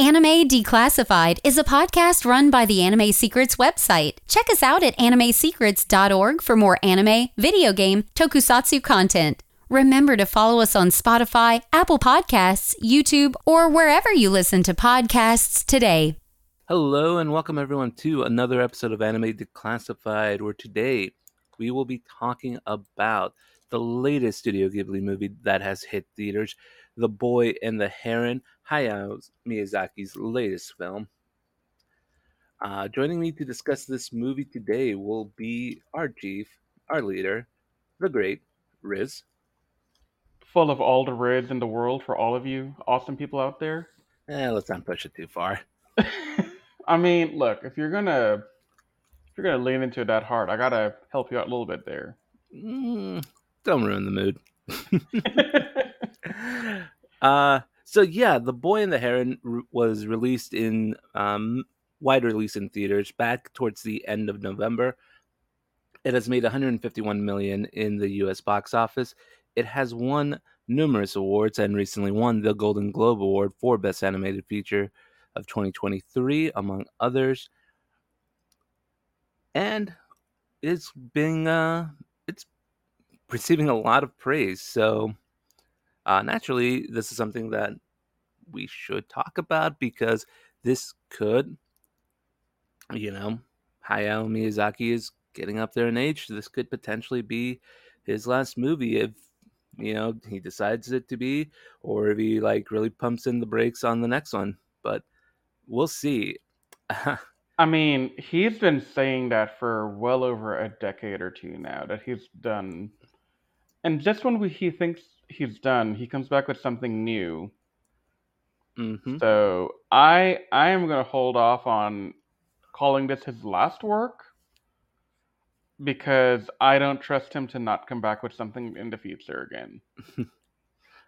Anime Declassified is a podcast run by the Anime Secrets website. Check us out at animesecrets.org for more anime, video game, tokusatsu content. Remember to follow us on Spotify, Apple Podcasts, YouTube, or wherever you listen to podcasts today. Hello and welcome everyone to another episode of Anime Declassified, where today we will be talking about the latest Studio Ghibli movie that has hit theaters, The Boy and the Heron, Hayao Miyazaki's latest film. Uh, joining me to discuss this movie today will be our chief, our leader, the great Riz. Full of all the Riz in the world for all of you awesome people out there. Eh, let's not push it too far. I mean, look, if you're gonna if you're gonna lean into it that hard, I gotta help you out a little bit there. Mm, don't ruin the mood. uh, so yeah, The Boy and the Heron r- was released in um, wide release in theaters back towards the end of November. It has made 151 million in the U.S. box office. It has won numerous awards and recently won the Golden Globe Award for Best Animated Feature of 2023, among others. And it's being uh, it's receiving a lot of praise. So uh, naturally, this is something that we should talk about because this could, you know, Hayao Miyazaki is getting up there in age. This could potentially be his last movie if you know he decides it to be, or if he like really pumps in the brakes on the next one. But we'll see. I mean, he's been saying that for well over a decade or two now that he's done. And just when we, he thinks he's done, he comes back with something new. hmm So I I am gonna hold off on calling this his last work because I don't trust him to not come back with something in the future again.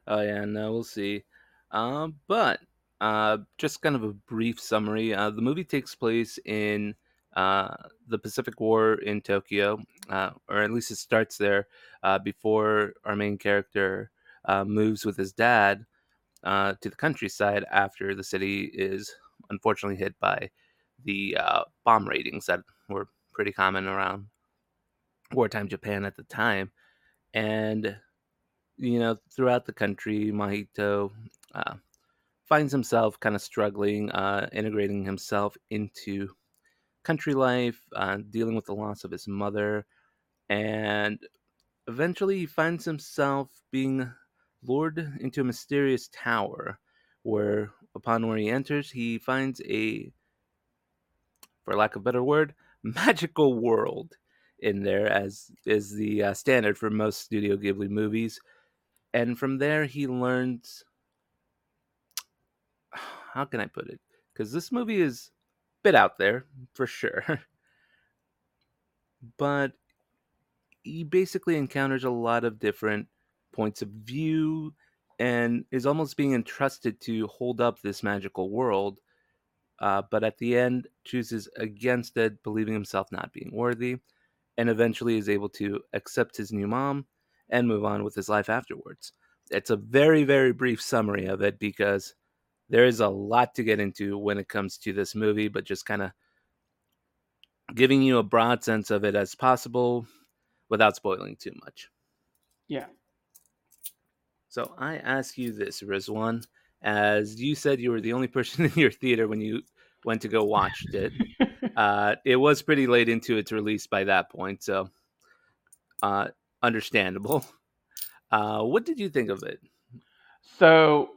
Oh yeah, no, we'll see. Um, but uh, just kind of a brief summary. Uh, the movie takes place in uh, the Pacific War in Tokyo, uh, or at least it starts there uh, before our main character uh, moves with his dad uh, to the countryside after the city is unfortunately hit by the uh, bomb ratings that were pretty common around wartime Japan at the time. And you know, throughout the country, Mahito uh, finds himself kind of struggling, uh, integrating himself into country life, dealing with the loss of his mother, and eventually he finds himself being lured into a mysterious tower where, upon where he enters, he finds a, for lack of a better word, magical world in there, as is the uh, standard for most Studio Ghibli movies. And from there he learns how can i put it? Because this movie is a bit out there for sure. But he basically encounters a lot of different points of view and is almost being entrusted to hold up this magical world uh, but at the end chooses against it believing himself not being worthy and eventually is able to accept his new mom and move on with his life afterwards. It's a very, very brief summary of it because there is a lot to get into when it comes to this movie, but just kind of giving you a broad sense of it as possible without spoiling too much. Yeah. So I ask you this, Rizwan, as you said you were the only person in your theater when you went to go watch it. uh, it was pretty late into its release by that point, so uh, understandable. Uh, what did you think of it? So,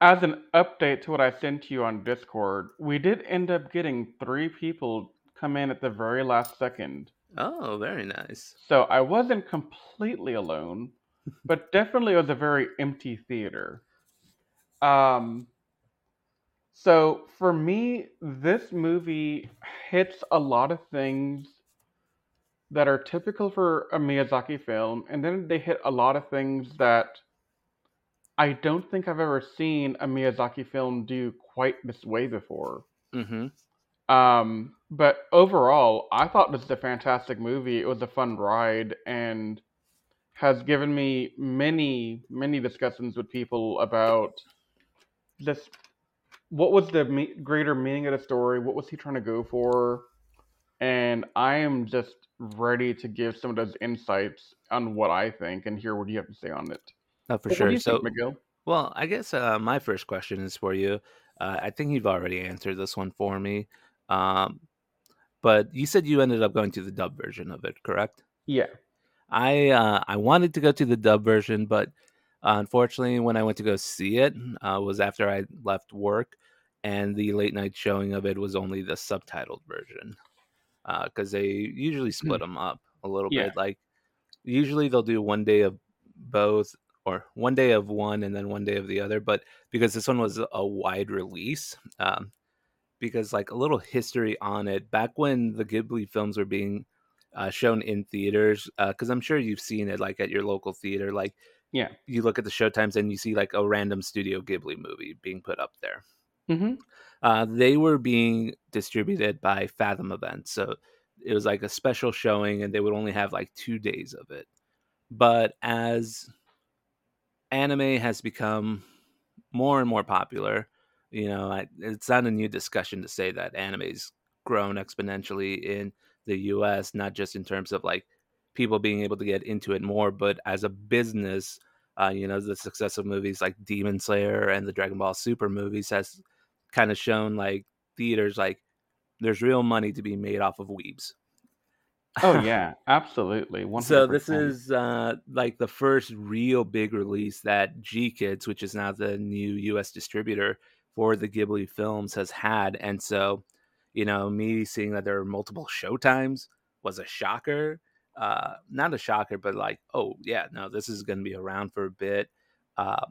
as an update to what I sent to you on Discord, we did end up getting three people come in at the very last second. Oh, very nice. So I wasn't completely alone, but definitely it was a very empty theater. Um, so for me, this movie hits a lot of things that are typical for a Miyazaki film, and then they hit a lot of things that I don't think I've ever seen a Miyazaki film do quite this way before. Mm-hmm. Um, but overall, I thought this was a fantastic movie. It was a fun ride and has given me many, many discussions with people about this. what was the me- greater meaning of the story? What was he trying to go for? And I am just ready to give some of those insights on what I think and hear what you have to say on it. Oh, for What, what do sure. you So, think, Miguel? well, I guess uh, my first question is for you. Uh, I think you've already answered this one for me. Um, but you said you ended up going to the dub version of it, correct? Yeah. I uh, I wanted to go to the dub version, but unfortunately, when I went to go see it, uh, was after I left work, and the late night showing of it was only the subtitled version, because they usually split them up a little Yeah. bit. Like usually they'll do one day of both, or one day of one and then one day of the other. But because this one was a wide release, um, because like a little history on it, back when the Ghibli films were being uh, shown in theaters, because I'm sure you've seen it like at your local theater, like Yeah. you look at the showtimes and you see like a random Studio Ghibli movie being put up there. hmm Uh, they were being distributed by Fathom Events, so it was like a special showing, and they would only have like two days of it. But as anime has become more and more popular, you know, I, it's not a new discussion to say that anime's grown exponentially in the U.S. Not just in terms of like people being able to get into it more, but as a business, uh, you know, the success of movies like Demon Slayer and the Dragon Ball Super movies has kind of shown like theaters like there's real money to be made off of weebs. Oh yeah, absolutely. One So this is uh, like the first real big release that GKIDS, which is now the new U.S. distributor for the Ghibli films, has had, and so you know me seeing that there are multiple showtimes was a shocker. Uh, not a shocker, but like, oh yeah, no, this is going to be around for a bit. Uh,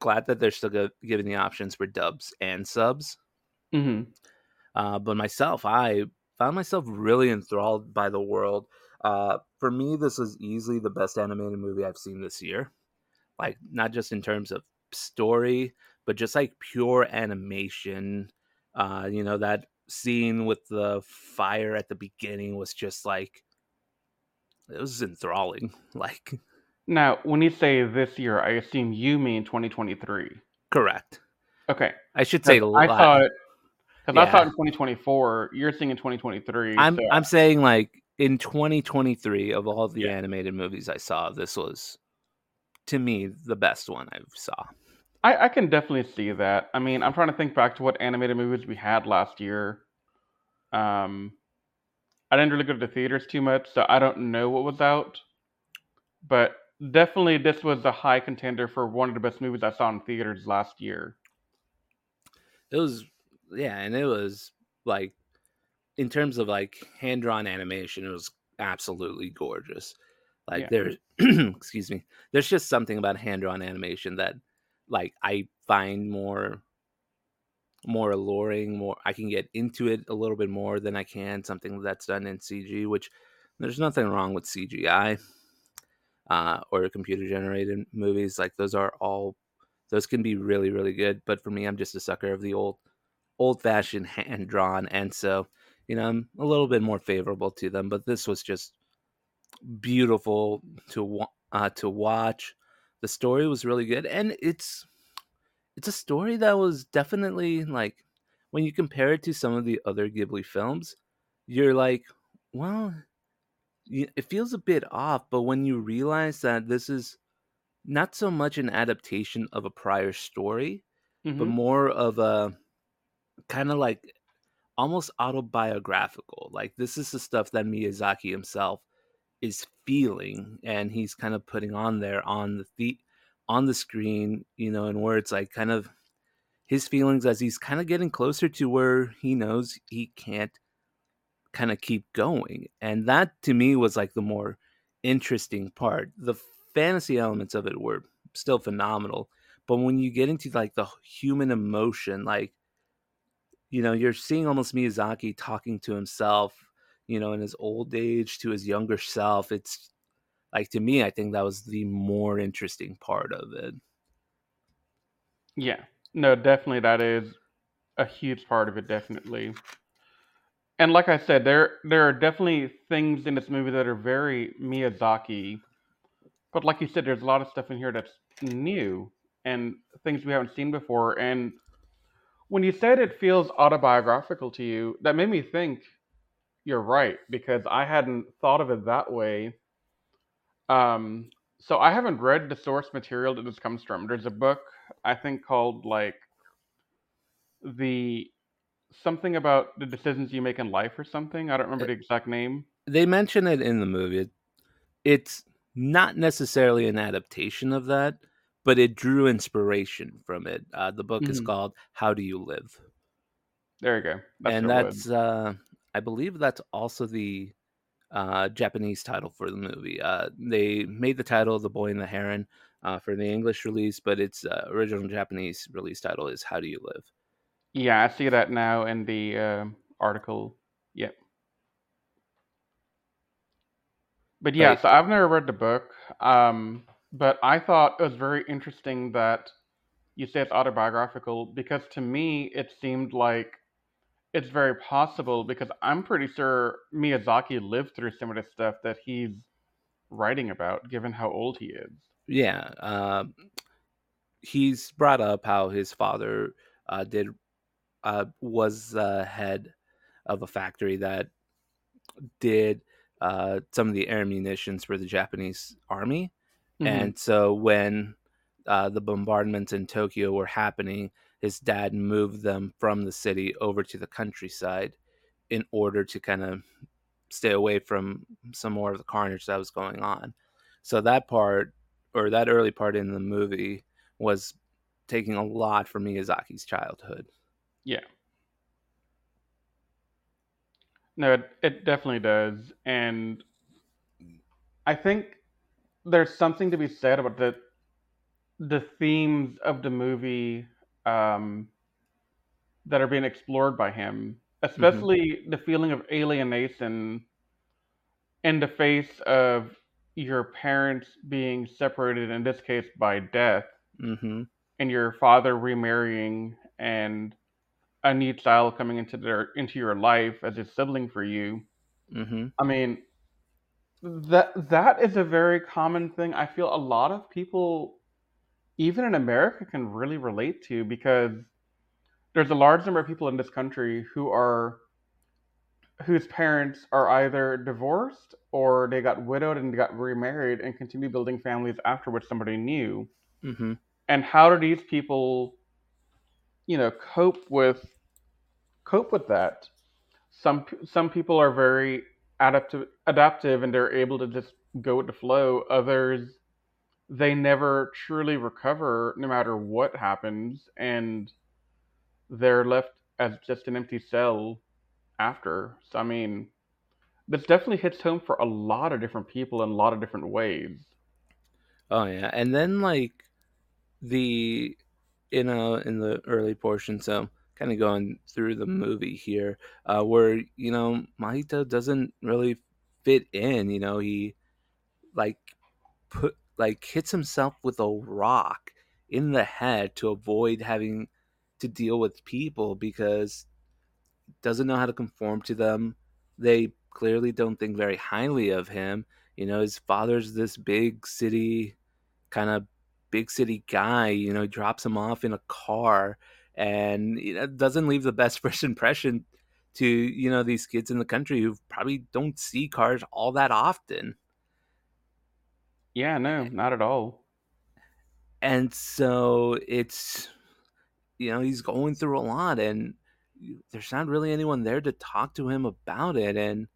glad that they're still go- giving the options for dubs and subs. Mm-hmm. Uh, but myself, I found myself really enthralled by the world. Uh, for me, this is easily the best animated movie I've seen this year. Like, not just in terms of story, but just like pure animation. Uh, you know, that scene with the fire at the beginning was just like, it was enthralling. Like, Now, when you say this year, I assume you mean 2023. correct. Okay, I should say, I it. Because I thought in 2024. You're seeing in 2023. I'm so I'm saying like in 2023 of all the Yeah. animated movies I saw, this was to me the best one I saw. I, I can definitely see that. I mean, I'm trying to think back to what animated movies we had last year. Um, I didn't really go to the theaters too much, so I don't know what was out. But definitely, this was a high contender for one of the best movies I saw in theaters last year. It was yeah, and it was like in terms of like hand drawn animation, it was absolutely gorgeous. Like Yeah. there's excuse me, there's just something about hand drawn animation that like I find more more alluring, more I can get into it a little bit more than I can something that's done in CG, which there's nothing wrong with CGI uh, or computer generated movies. Like those are all those can be really really good. But for me, I'm just a sucker of the old old fashioned hand drawn, and so you know I'm a little bit more favorable to them. But this was just beautiful to uh, to watch. The story was really good, and it's it's a story that was definitely like when you compare it to some of the other Ghibli films, you're like, well, it feels a bit off. But when you realize that this is not so much an adaptation of a prior story, but hmm more of a kind of like almost autobiographical. Like this is the stuff that Miyazaki himself is feeling, and he's kind of putting on there on the the on the screen, you know, in words like kind of his feelings as he's kind of getting closer to where he knows he can't kind of keep going. And that to me was like the more interesting part. The fantasy elements of it were still phenomenal, but when you get into like the human emotion, like you know, you're seeing almost Miyazaki talking to himself, you know, in his old age to his younger self. It's like to me, I think that was the more interesting part of it. Yeah. No, definitely that is a huge part of it, definitely. And like I said, there there are definitely things in this movie that are very Miyazaki. But like you said, there's a lot of stuff in here that's new and things we haven't seen before. And when you said it feels autobiographical to you, that made me think you're right because I hadn't thought of it that way. Um, so I haven't read the source material that this comes from. There's a book I think called like the something about the decisions you make in life or something. I don't remember the exact name. They mention it in the movie. It's not necessarily an adaptation of that, but it drew inspiration from it. Uh, the book is Mhm. called "How Do You Live," There you go. That's and that's uh, I believe that's also the uh, Japanese title for the movie. Uh, they made the title "The Boy and the Heron" uh, for the English release, but its uh, original Japanese release title is "How Do You Live." Yeah, I see that now in the uh, article. Yep. But yeah, so I've never read the book, um, but I thought it was very interesting that you say it's autobiographical because to me it seemed like it's very possible because I'm pretty sure Miyazaki lived through some of the stuff that he's writing about, given how old he is. Yeah, uh, he's brought up how his father uh, did uh, was uh, head of a factory that did uh, some of the air munitions for the Japanese army. Mhm. And so when uh, the bombardments in Tokyo were happening, his dad moved them from the city over to the countryside in order to kind of stay away from some more of the carnage that was going on. So that part, or that early part in the movie, was taking a lot from Miyazaki's childhood. Yeah. No, it, it definitely does. And I think there's something to be said about the the themes of the movie um, that are being explored by him, especially the feeling of alienation in the face of your parents being separated, in this case by death, hmm and your father remarrying and a new child coming into their into your life as a sibling for you. hmm I mean, that that is a very common thing. I feel a lot of people, even in America, can really relate to because there's a large number of people in this country who are whose parents are either divorced or they got widowed and got remarried and continue building families after with somebody new. hmm And how do these people, you know, cope with cope with that? Some some people are very adaptive adaptive and they're able to just go with the flow. Others they never truly recover no matter what happens and they're left as just an empty cell after. So I mean, this definitely hits home for a lot of different people in a lot of different ways. Oh yeah, and then like the you know in the early portion, so kind of going through the movie here, uh, where you know Mahito doesn't really fit in. You know, he like put like hits himself with a rock in the head to avoid having to deal with people because doesn't know how to conform to them. They clearly don't think very highly of him. You know, his father's this big city kind of big city guy. You know, drops him off in a car and you know, doesn't leave the best first impression to you know these kids in the country who probably don't see cars all that often. Yeah, no, not at all. And so it's you know he's going through a lot and there's not really anyone there to talk to him about it and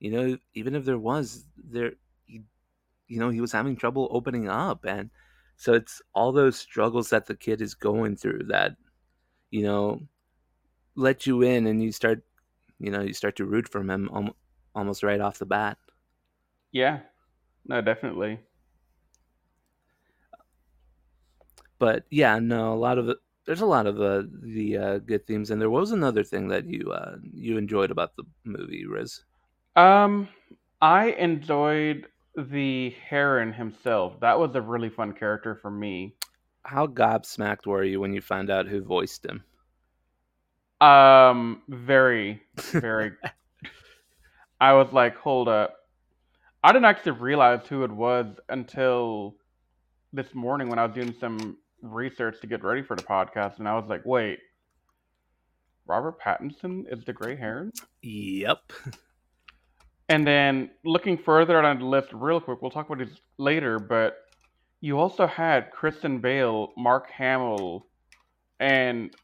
you know even if there was there he, you know he was having trouble opening up and so it's all those struggles that the kid is going through that you know let you in and you start you know you start to root for him almost right off the bat Yeah, no, definitely. But yeah no a lot of it there's a lot of uh, the uh, good themes and there was another thing that you uh, you enjoyed about the movie riz Um, I enjoyed the Heron himself. That was a really fun character for me. how gobsmacked were you when you found out who voiced him Um, very, very. I was like, hold up. I didn't actually realize who it was until this morning when I was doing some research to get ready for the podcast, and I was like, wait, Robert Pattinson is the gray hair. Yep. And then looking further on the list, real quick, we'll talk about this later, but you also had Christian Bale, Mark Hamill, and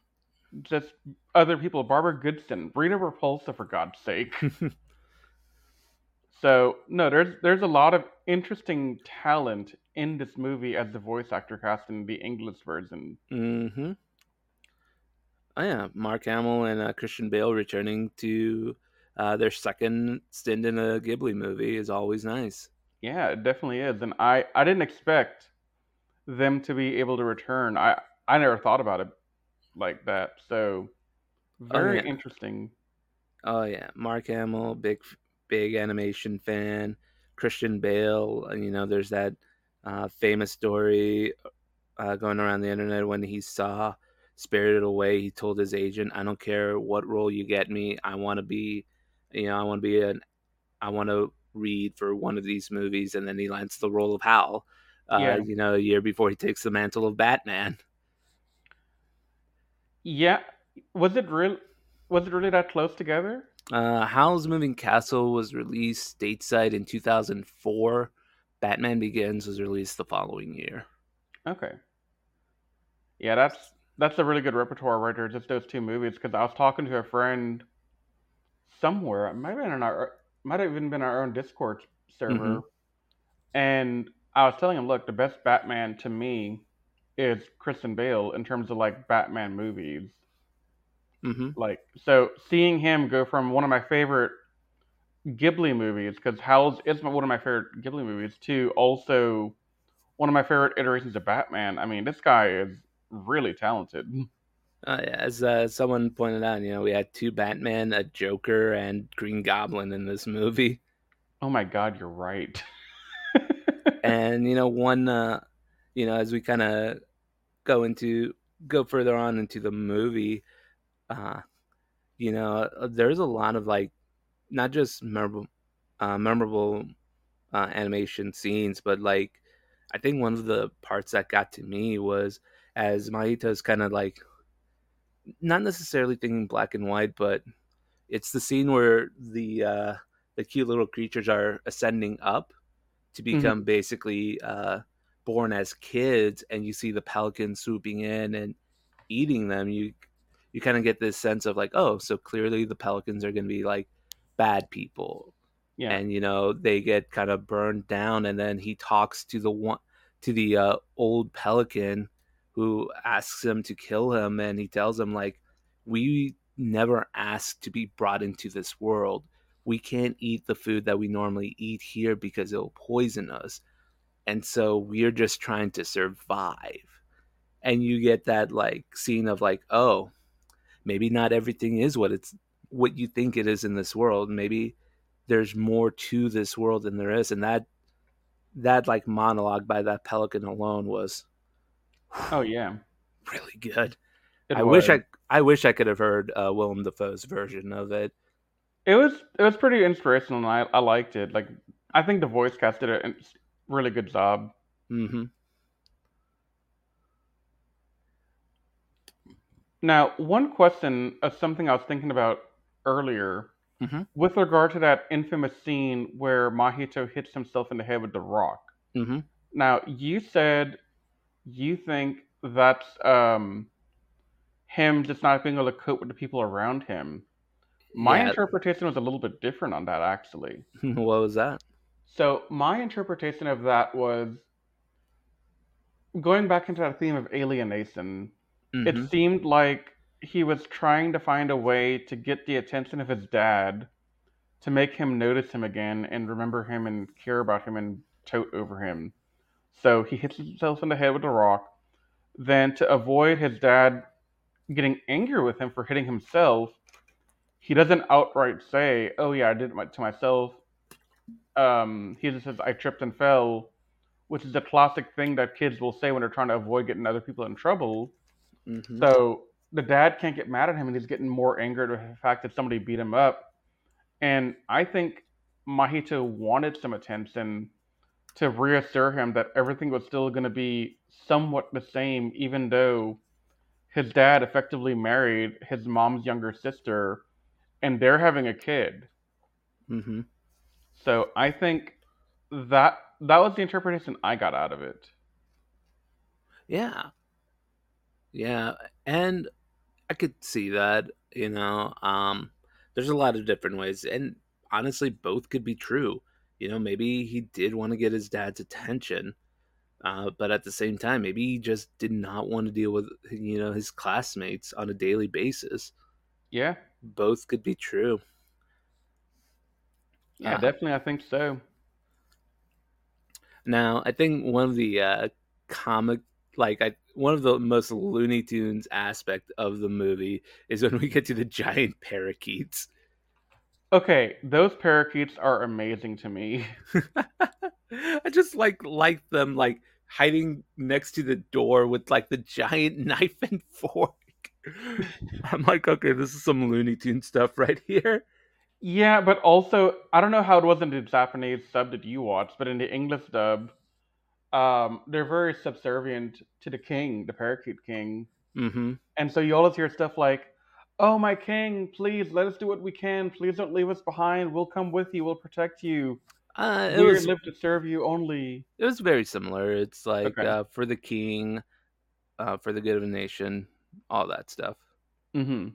just other people, Barbara Goodson, Rita Repulsa, for God's sake. so no, there's there's a lot of interesting talent in this movie as the voice actor cast in the English version. Mm-hmm. Oh yeah, Mark Hamill and uh, Christian Bale returning to uh, their second stint in a Ghibli movie is always nice. Yeah, it definitely is, and I I didn't expect them to be able to return. I I never thought about it like that. So very yeah. interesting. Oh yeah, Mark Hamill, big big animation fan. Christian Bale, you know, there's that uh, famous story uh, going around the internet when he saw Spirited Away. He told his agent, "I don't care what role you get me. I want to be, you know, I want to be an, I want to read for one of these movies." And then he lands the role of Howl. Uh, Yeah. You know, a year before he takes the mantle of Batman. Yeah, was it real? Was it really that close together? Uh, Howl's Moving Castle was released stateside in 2004. Batman Begins was released the following year. Okay. Yeah, that's that's a really good repertoire right there. Just those two movies. Because I was talking to a friend somewhere. It might have been in our might have even been our own Discord server, Mhm. and I was telling him, look, the best Batman to me is Christian Bale in terms of like Batman movies. hmm Like, so seeing him go from one of my favorite Ghibli movies, because Howl's is one of my favorite Ghibli movies, too. also one of my favorite iterations of Batman. I mean, this guy is really talented. Uh, as uh, someone pointed out, you know, we had two Batman, a Joker, and Green Goblin in this movie. Oh my God, you're right. and you know one uh you know as we kind of go into go further on into the movie uh you know there's a lot of like not just memorable uh memorable uh animation scenes but like i think one of the parts that got to me was as mahito's kind of like not necessarily thinking black and white but it's the scene where the uh the cute little creatures are ascending up to become basically uh, born as kids, and you see the pelicans swooping in and eating them. You you kind of get this sense of like, oh, so clearly the pelicans are going to be like bad people, yeah. and you know they get kind of burned down, and then he talks to the one to the uh, old pelican who asks him to kill him, and he tells him like, we never asked to be brought into this world we can't eat the food that we normally eat here because it'll poison us. And so we're just trying to survive. And you get that like scene of like, oh, maybe not everything is what it's what you think it is in this world. Maybe there's more to this world than there is. And that that like monologue by that pelican alone was oh yeah. really good. It I wish. I I wish I could have heard uh, Willem Dafoe's version of it. It was it was pretty inspirational, and I I liked it. Like I think the voice cast did a really good job. hmm Now, one question of something I was thinking about earlier, Mhm. with regard to that infamous scene where Mahito hits himself in the head with the rock. hmm Now, you said you think that's um, him just not being able to cope with the people around him. My Yeah. interpretation was a little bit different on that, actually. what was that? So, my interpretation of that was going back into that theme of alienation. Mhm. It seemed like he was trying to find a way to get the attention of his dad to make him notice him again and remember him and care about him and tote over him. So he hits himself in the head with a rock. Then, to avoid his dad getting angry with him for hitting himself, he doesn't outright say, "Oh yeah, I did it to myself." Um, he just says, "I tripped and fell," which is a classic thing that kids will say when they're trying to avoid getting other people in trouble. Mhm. So the dad can't get mad at him, and he's getting more angered with the fact that somebody beat him up. And I think Mahito wanted some attention to reassure him that everything was still going to be somewhat the same, even though his dad effectively married his mom's younger sister, and they're having a kid. Mm-hmm. So I think that that was the interpretation I got out of it. Yeah. Yeah, and I could see that, you know. Um there's a lot of different ways and honestly both could be true. You know, maybe he did want to get his dad's attention. Uh, but at the same time, maybe he just did not want to deal with you know his classmates on a daily basis. Yeah. Both could be true. Yeah, Uh, definitely I think so. Now, I think one of the uh, comic, like I, one of the most Looney Tunes aspect of the movie is when we get to the giant parakeets. Okay, those parakeets are amazing to me. I just like like them like hiding next to the door with like the giant knife and fork. I'm like, okay, this is some Looney Tune stuff right here. Yeah, but also I don't know how it was in the Japanese sub that you watched, but in the English dub, um, they're very subservient to the king, the parakeet king. Mm-hmm. And so you always hear stuff like, "Oh my king, please let us do what we can. Please don't leave us behind. We'll come with you. We'll protect you. Uh, it We was live to serve you only." it was very similar. It's like Okay. uh, for the king, uh, for the good of the nation, all that stuff. Mm-hmm.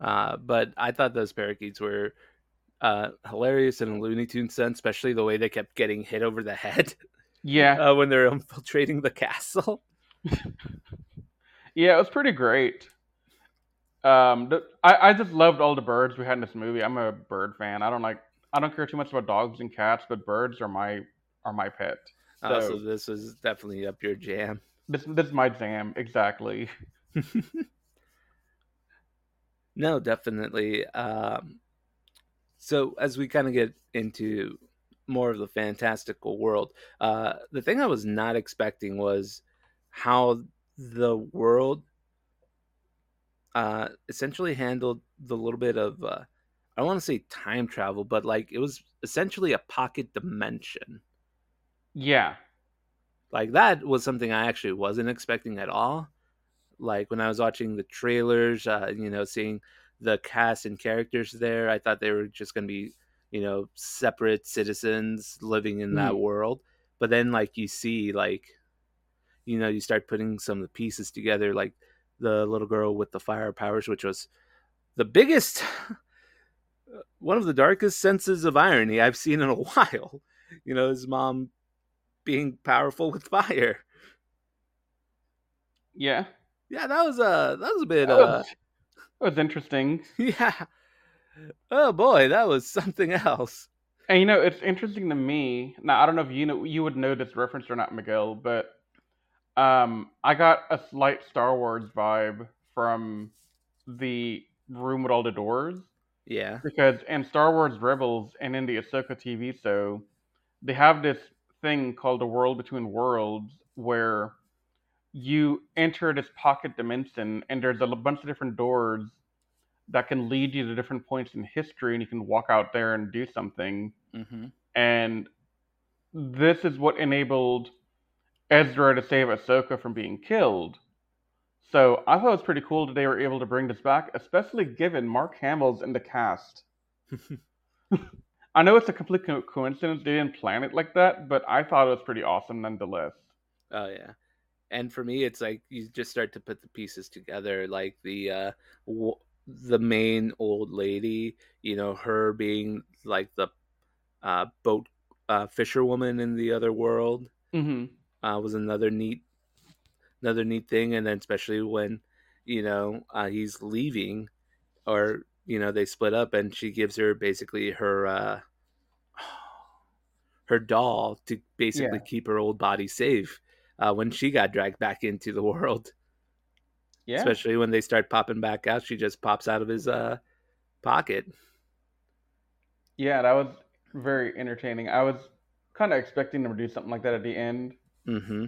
Uh, but I thought those parakeets were uh, hilarious in a Looney Tune sense, especially the way they kept getting hit over the head Yeah, uh, when they're infiltrating the castle. yeah, it was pretty great. Um, the, I I just loved all the birds we had in this movie. I'm a bird fan. I don't like I don't care too much about dogs and cats, but birds are my are my pet. Uh, So so this was definitely up your jam. this this is my jam exactly. No, definitely. Um, so as we kind of get into more of the fantastical world, uh, the thing I was not expecting was how the world uh, essentially handled the little bit of uh, I don't want to say time travel, but like it was essentially a pocket dimension. Yeah, Like that was something I actually wasn't expecting at all. Like when I was watching the trailers, uh, you know, seeing the cast and characters there, I thought they were just going to be, you know, separate citizens living in that Mhm. world. But then, like, you see, like, you know, you start putting some of the pieces together, like the little girl with the fire powers, which was the biggest, one of the darkest senses of irony I've seen in a while. You know, his mom being powerful with fire. yeah. Yeah, that was a that was a bit That uh was, interesting. yeah. Oh boy, that was something else. And you know, it's interesting to me. Now, I don't know if you know you would know this reference or not, Miguel, but um, I got a slight Star Wars vibe from the room with all the doors Yeah. because in Star Wars Rebels and in the Ahsoka TV show, they have this thing called the World Between Worlds where you enter this pocket dimension and there's a bunch of different doors that can lead you to different points in history and you can walk out there and do something Mm-hmm. and this is what enabled Ezra to save Ahsoka from being killed. So I thought it was pretty cool that they were able to bring this back, especially given Mark Hamill's in the cast. I know it's a complete co- coincidence they didn't plan it like that, but I thought it was pretty awesome nonetheless. Oh yeah. And for me it's like you just start to put the pieces together like the uh w- the main old lady, you know, her being like the uh boat uh fisherwoman in the other world hmm uh was another neat another neat thing and then especially when you know uh he's leaving or you know they split up and she gives her basically her uh her doll to basically Yeah. keep her old body safe uh when she got dragged back into the world Yeah. especially when they start popping back out she just pops out of his uh pocket Yeah, that was very entertaining. I was kind of expecting them to do something like that at the end. Mm-hmm.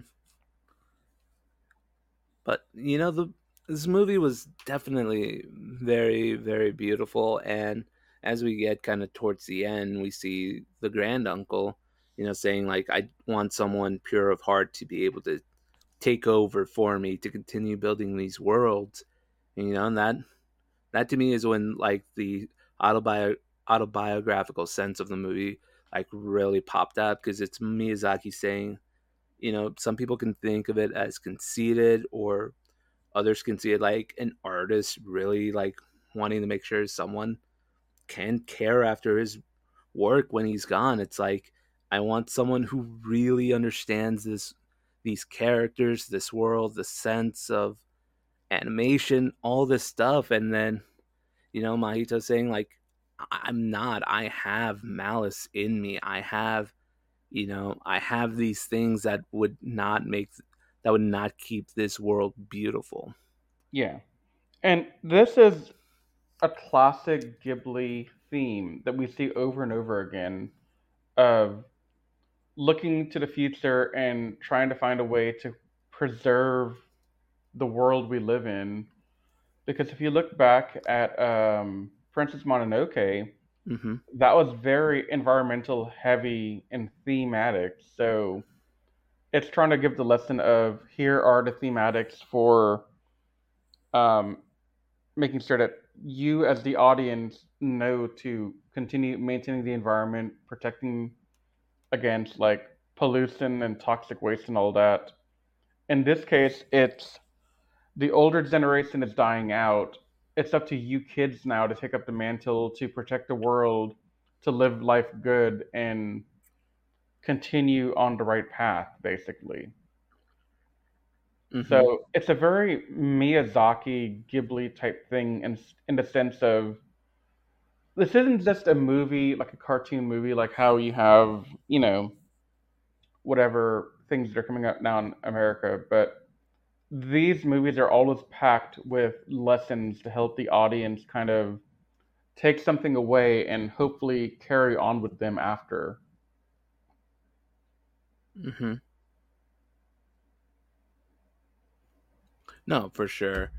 But you know, the this movie was definitely very, very beautiful. And as we get kind of towards the end, we see the grand uncle, you know, saying like, "I want someone pure of heart to be able to take over for me to continue building these worlds. And, you know, and that that to me is when like the autobi- autobiographical sense of the movie like really popped up because it's Miyazaki saying, you know, some people can think of it as conceited or others can see it like an artist really like wanting to make sure someone can care after his work when he's gone. It's like I want someone who really understands this these characters, this world, the sense of animation, all this stuff and then you know, Mahito saying like I'm not. I have malice in me. I have, you know, I have these things that would not make that would not keep this world beautiful. Yeah. And this is a classic Ghibli theme that we see over and over again of looking to the future and trying to find a way to preserve the world we live in. Because if you look back at um, Princess Mononoke, Mm-hmm. that was very environmental heavy and thematic. So it's trying to give the lesson of here are the thematics for um, making sure that you as the audience know to continue maintaining the environment, protecting against like pollution and toxic waste and all that. In this case, it's the older generation is dying out. It's up to you kids now to take up the mantle to protect the world, to live life good and continue on the right path, basically. Mm-hmm. So it's a very Miyazaki Ghibli type thing in in the sense of this isn't just a movie like a cartoon movie like how you have you know whatever things that are coming out now in America, but these movies are always packed with lessons to help the audience kind of take something away and hopefully carry on with them after. Mm-hmm. No, for sure.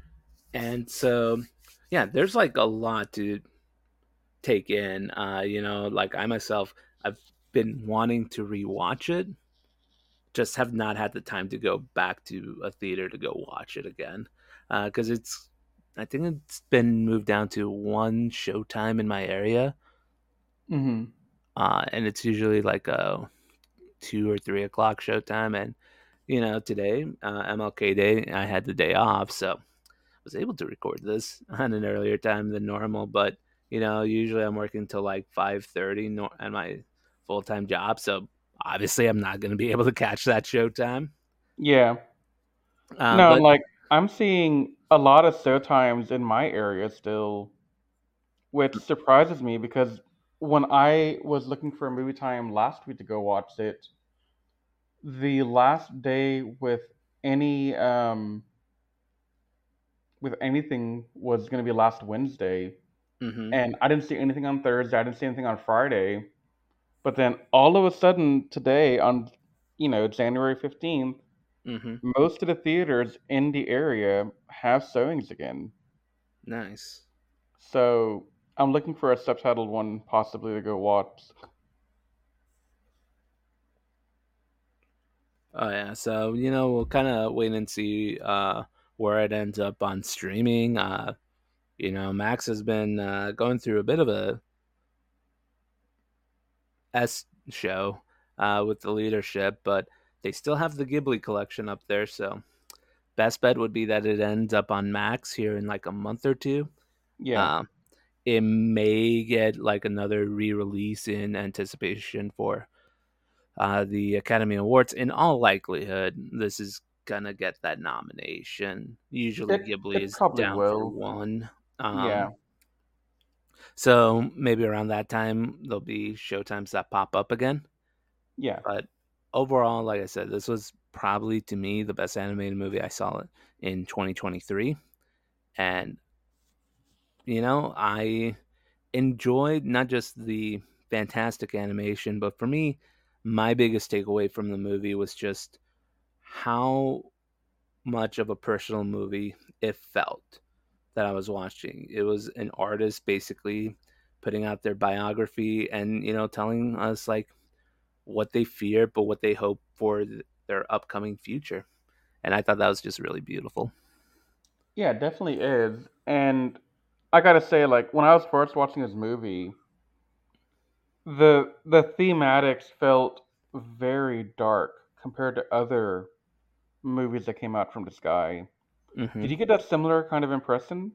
And so, yeah, there's like a lot to take in. Uh, you know, like I myself, I've been wanting to rewatch it, just have not had the time to go back to a theater to go watch it again. Because uh, it's, I think it's been moved down to one showtime in my area. Mm-hmm. Uh, and it's usually like a two or three o'clock showtime. And you know, today, uh, MLK Day, I had the day off, so I was able to record this on an earlier time than normal. But you know, usually I'm working till like five thirty no- at my full time job, so obviously I'm not going to be able to catch that showtime. Yeah. Uh, no, but, like I'm seeing a lot of showtimes in my area still, which surprises me because when I was looking for a movie time last week to go watch it, the last day with any um with anything was going to be last Wednesday, mhm. and I didn't see anything on Thursday. I didn't see anything on Friday, but then all of a sudden today, on you know January fifteenth, hmm most of the theaters in the area have showings again. Nice. So I'm looking for a subtitled one possibly to go watch. Oh yeah, so you know we'll kind of wait and see uh, where it ends up on streaming. Uh, you know, Max has been uh, going through a bit of a S show uh, with the leadership, but they still have the Ghibli collection up there. So best bet would be that it ends up on Max here in like a month or two. Yeah. Um, it may get like another re-release in anticipation for uh, the Academy Awards. In all likelihood, this is gonna get that nomination. Usually, It Ghibli it is down for one. Um, Yeah. So maybe around that time there'll be showtimes that pop up again. Yeah. But overall, like I said, this was probably to me the best animated movie I saw in 2023, and you know I enjoyed not just the fantastic animation, but for me, my biggest takeaway from the movie was just how much of a personal movie it felt that I was watching. It was an artist basically putting out their biography and you know telling us like what they fear but what they hope for th- their upcoming future. and I thought that was just really beautiful. Yeah, it definitely is. And I gotta say, like when I was first watching this movie, the the thematics felt very dark compared to other movies that came out from the sky. Mhm. Did you get that similar kind of impression?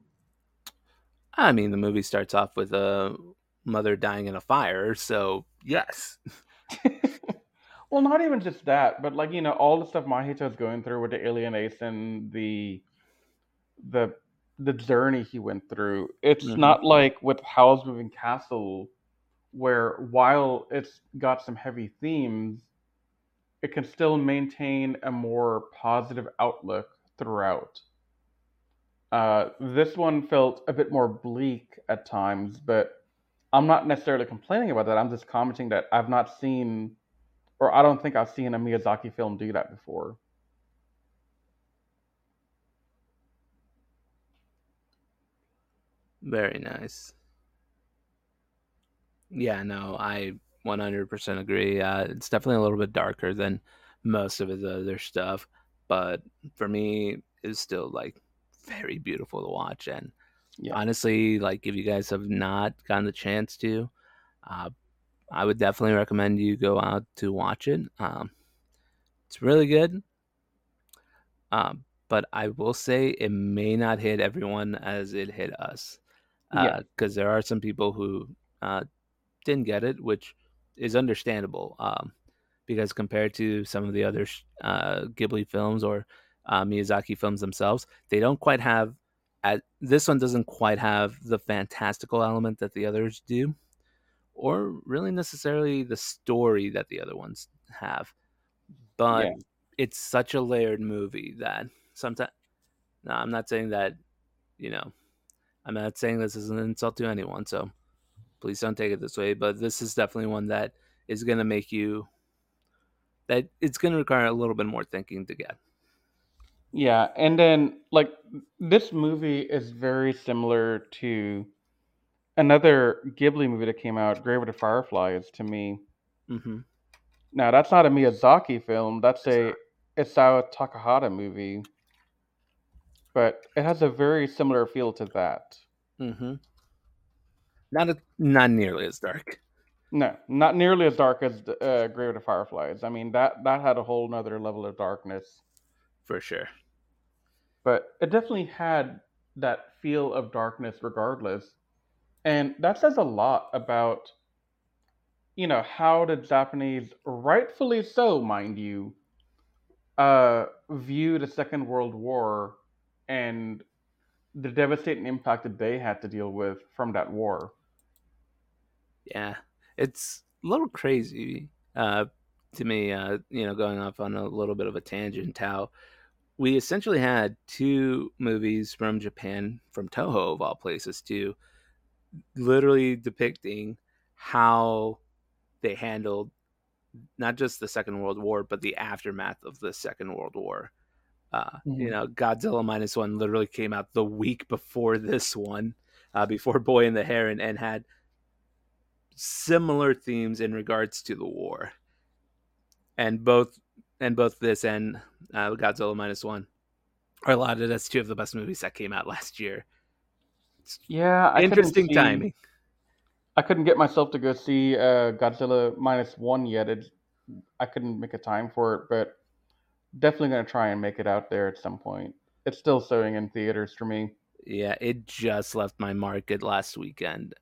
I mean, the movie starts off with a mother dying in a fire, so yes. well, not even just that, but like you know, all the stuff Mahito is going through with the alienation, the the the journey he went through. It's Mhm. not like with Howl's Moving Castle, where while it's got some heavy themes, it can still maintain a more positive outlook throughout. Uh, this one felt a bit more bleak at times, but I'm not necessarily complaining about that. I'm just commenting that I've not seen, or I don't think I've seen a Miyazaki film do that before. Very nice. Yeah, no, I 100% agree. Uh, it's definitely a little bit darker than most of his other stuff, but for me, it's still like very beautiful to watch. And Yeah. honestly, like if you guys have not gotten the chance to, uh, I would definitely recommend you go out to watch it. Um, it's really good. Um, but I will say it may not hit everyone as it hit us. Yeah. Because there are some people who uh, didn't get it, which is understandable. Um, because compared to some of the other uh, Ghibli films or uh, Miyazaki films themselves, they don't quite have. At, this one doesn't quite have the fantastical element that the others do, or really necessarily the story that the other ones have. But Yeah. it's such a layered movie that sometimes. No, I'm not saying that. You know, I'm not saying this is an insult to anyone, so please don't take it this way. But this is definitely one that is going to make you. That it's going to require a little bit more thinking to get. Yeah, and then like this movie is very similar to another Ghibli movie that came out, Grave of the Fireflies, to me. hmm Now that's not a Miyazaki film. That's It's a. Isao Takahata movie, but it has a very similar feel to that. hmm Not a, not nearly as dark. No, not nearly as dark as uh, Grave of the Fireflies. I mean that that had a whole nother level of darkness, for sure. But it definitely had that feel of darkness regardless, and that says a lot about you know how the Japanese, rightfully so, mind you, uh, view the Second World War and the devastating impact that they had to deal with from that war. Yeah, it's a little crazy uh, to me. Uh, you know, going off on a little bit of a tangent, how we essentially had two movies from Japan, from Toho of all places, to literally depicting how they handled not just the Second World War, but the aftermath of the Second World War. Uh, You Mhm. know, Godzilla minus one literally came out the week before this one, uh, before Boy and the Heron, and had similar themes in regards to the war. And both and both this and uh, Godzilla minus one are lauded as two of the best movies that came out last year. Yeah, I Interesting see- timing. I couldn't get myself to go see uh, Godzilla minus one yet. It, I couldn't make a time for it, but definitely gonna try and make it out there at some point. It's still showing in theaters for me. Yeah, it just left my market last weekend.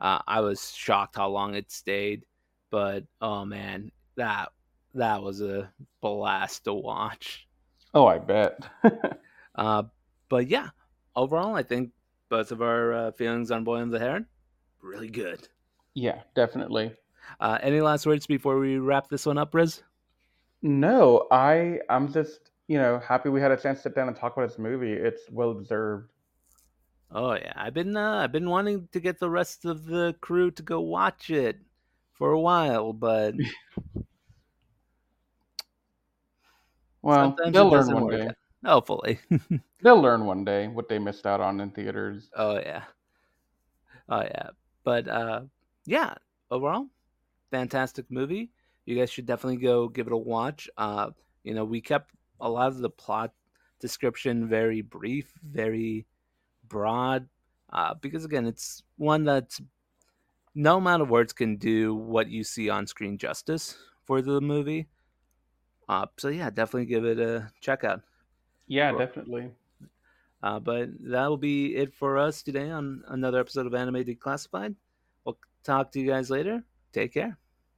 Uh, I was shocked how long it stayed, but oh man, that that was a blast to watch. Oh, I bet. Uh, but yeah, overall, I think both of our uh, feelings on Boy and the Heron really good. yeah, definitely. Uh, any last words before we wrap this one up, Riz? No, I I'm just you know happy we had a chance to sit down and talk about this movie. It's well deserved. Oh yeah, I've been uh, I've been wanting to get the rest of the crew to go watch it for a while, but Well, sometimes they'll learn one work day. Hopefully. They'll learn one day what they missed out on in theaters. Oh yeah. Oh yeah. But uh yeah, overall, fantastic movie. You guys should definitely go give it a watch. Uh, you know, we kept a lot of the plot description very brief, very broad, uh, because again, it's one that's no amount of words can do what you see on screen justice for the movie. Uh, so yeah, definitely give it a check out. Yeah, definitely. Uh, but that'll be it for us today on another episode of Anime Declassified. We'll talk to you guys later. Take care.